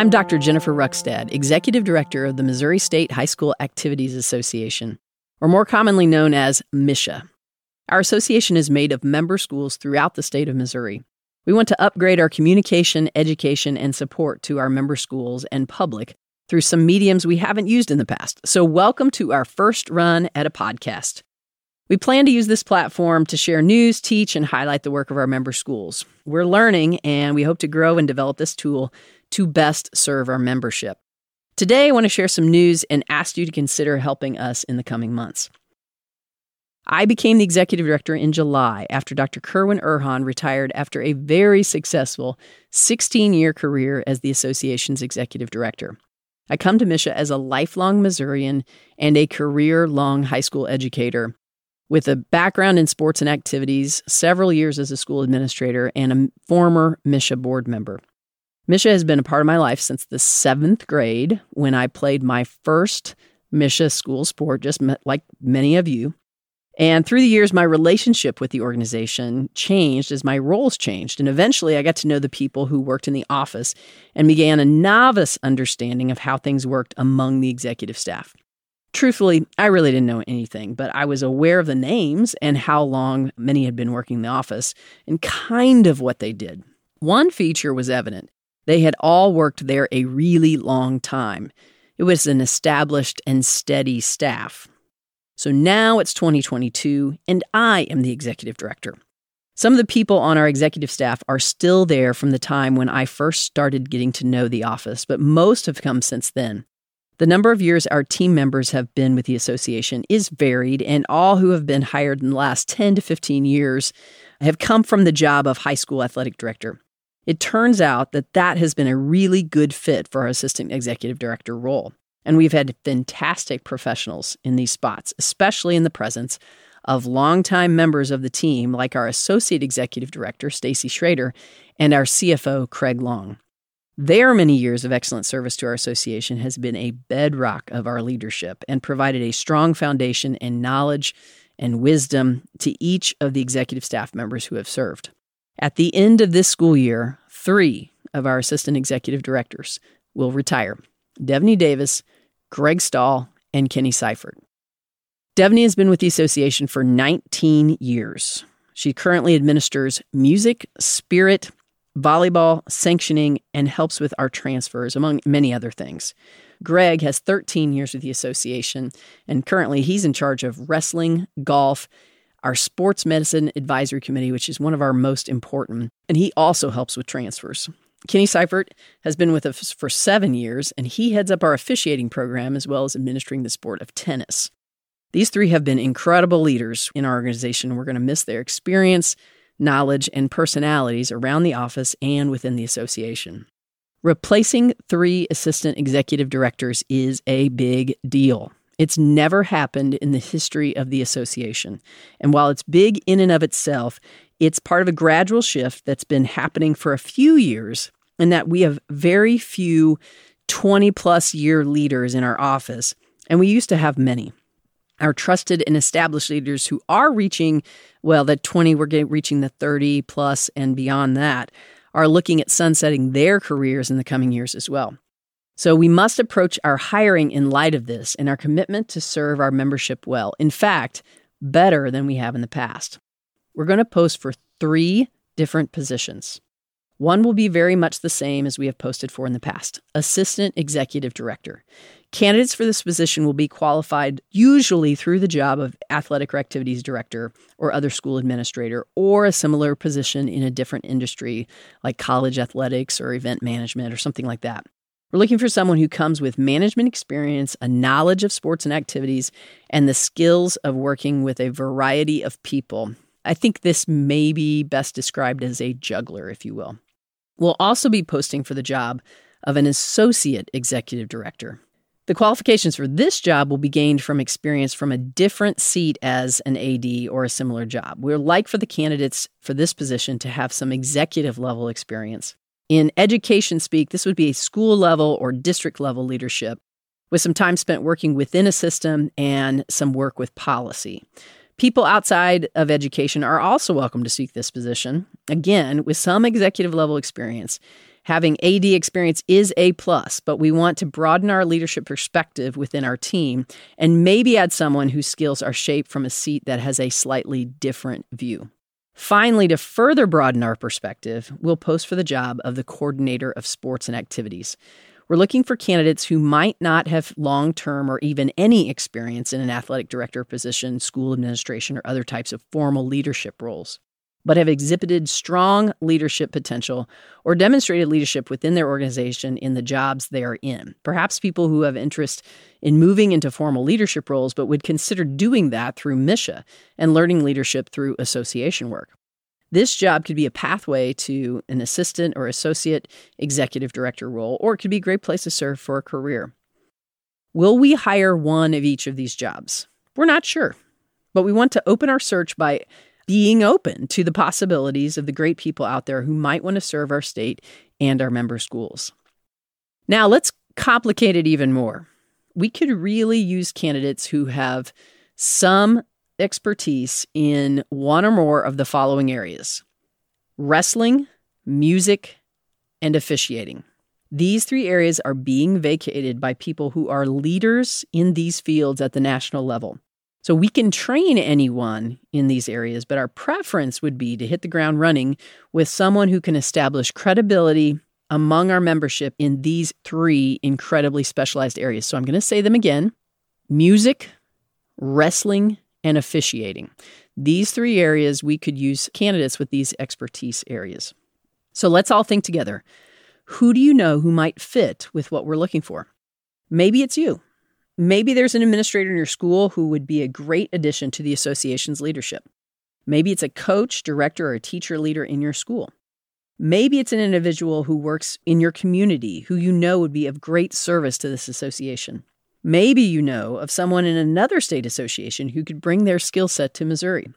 I'm Dr. Jennifer Rukstad, Executive Director of the Missouri State High School Activities Association, or more commonly known as MSHA. Our association is made of member schools throughout the state of Missouri. We want to upgrade our communication, education, and support to our member schools and public through some mediums we haven't used in the past. So, welcome to our first run at a podcast. We plan to use this platform to share news, teach, and highlight the work of our member schools. We're learning, and we hope to grow and develop this tool to best serve our membership. Today, I want to share some news and ask you to consider helping us in the coming months. I became the executive director in July after Dr. Kerwin Urhahn retired after a very successful 16 year career as the association's executive director. I come to MSHA as a lifelong Missourian and a career long high school educator with a background in sports and activities, several years as a school administrator, and a former Misha board member. Misha has been a part of my life since the seventh grade when I played my first Misha school sport, just like many of you. And through the years, my relationship with the organization changed as my roles changed. And eventually, I got to know the people who worked in the office and began a novice understanding of how things worked among the executive staff. Truthfully, I really didn't know anything, but I was aware of the names and how long many had been working in the office and kind of what they did. One feature was evident they had all worked there a really long time. It was an established and steady staff. So now it's 2022, and I am the executive director. Some of the people on our executive staff are still there from the time when I first started getting to know the office, but most have come since then. The number of years our team members have been with the association is varied, and all who have been hired in the last 10 to 15 years have come from the job of high school athletic director. It turns out that that has been a really good fit for our assistant executive director role. And we've had fantastic professionals in these spots, especially in the presence of longtime members of the team like our associate executive director, Stacy Schrader, and our CFO, Craig Long. Their many years of excellent service to our association has been a bedrock of our leadership and provided a strong foundation and knowledge and wisdom to each of the executive staff members who have served. At the end of this school year, three of our assistant executive directors will retire Devney Davis, Greg Stahl, and Kenny Seifert. Devney has been with the association for 19 years. She currently administers music, spirit, volleyball, sanctioning, and helps with our transfers, among many other things. Greg has 13 years with the association, and currently he's in charge of wrestling, golf, our sports medicine advisory committee, which is one of our most important, and he also helps with transfers. Kenny Seifert has been with us for seven years, and he heads up our officiating program as well as administering the sport of tennis. These three have been incredible leaders in our organization. We're going to miss their experience, knowledge, and personalities around the office and within the association. Replacing three assistant executive directors is a big deal. It's never happened in the history of the association. And while it's big in and of itself, it's part of a gradual shift that's been happening for a few years, and that we have very few 20 plus year leaders in our office, and we used to have many our trusted and established leaders who are reaching, well, the 20, we're getting, reaching the 30 plus and beyond that, are looking at sunsetting their careers in the coming years as well. So we must approach our hiring in light of this and our commitment to serve our membership well. In fact, better than we have in the past. We're going to post for three different positions. One will be very much the same as we have posted for in the past Assistant Executive Director. Candidates for this position will be qualified usually through the job of athletic activities director or other school administrator or a similar position in a different industry like college athletics or event management or something like that. We're looking for someone who comes with management experience, a knowledge of sports and activities, and the skills of working with a variety of people. I think this may be best described as a juggler, if you will. We'll also be posting for the job of an associate executive director. The qualifications for this job will be gained from experience from a different seat as an AD or a similar job. We're like for the candidates for this position to have some executive level experience. In education speak, this would be a school level or district level leadership with some time spent working within a system and some work with policy. People outside of education are also welcome to seek this position, again, with some executive level experience Having AD experience is a plus, but we want to broaden our leadership perspective within our team and maybe add someone whose skills are shaped from a seat that has a slightly different view. Finally, to further broaden our perspective, we'll post for the job of the coordinator of sports and activities. We're looking for candidates who might not have long term or even any experience in an athletic director position, school administration, or other types of formal leadership roles but have exhibited strong leadership potential or demonstrated leadership within their organization in the jobs they are in. Perhaps people who have interest in moving into formal leadership roles, but would consider doing that through MSHSAA and learning leadership through association work. This job could be a pathway to an assistant or associate executive director role, or it could be a great place to serve for a career. Will we hire one of each of these jobs? We're not sure, but we want to open our search by being open to the possibilities of the great people out there who might want to serve our state and our member schools. Now, let's complicate it even more. We could really use candidates who have some expertise in one or more of the following areas wrestling, music, and officiating. These three areas are being vacated by people who are leaders in these fields at the national level. So we can train anyone in these areas, but our preference would be to hit the ground running with someone who can establish credibility among our membership in these three incredibly specialized areas. So I'm going to say them again music, wrestling, and officiating. These three areas, we could use candidates with these expertise areas. So let's all think together. Who do you know who might fit with what we're looking for? Maybe it's you. Maybe there's an administrator in your school who would be a great addition to the association's leadership. Maybe it's a coach, director, or teacher leader in your school. Maybe it's an individual who works in your community who you know would be of great service to this association. Maybe you know of someone in another state association who could bring their skill set to Missouri.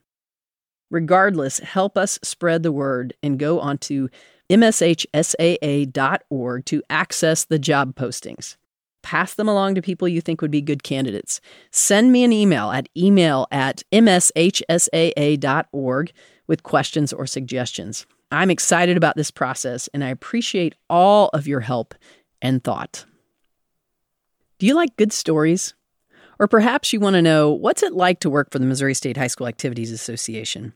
Regardless, help us spread the word and go on to mshsaa.org to access the job postings. Pass them along to people you think would be good candidates. Send me an email at email at mshsaa.org with questions or suggestions. I'm excited about this process and I appreciate all of your help and thought. Do you like good stories? Or perhaps you want to know what's it like to work for the Missouri State High School Activities Association?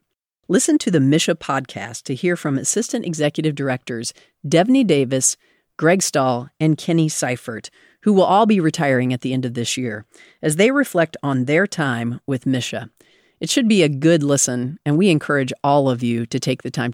Listen to the MSHSAA podcast to hear from Assistant Executive Directors Devney Davis, Greg Stahl, and Kenny Seifert who will all be retiring at the end of this year, as they reflect on their time with MSHSAA. It should be a good listen, and we encourage all of you to take the time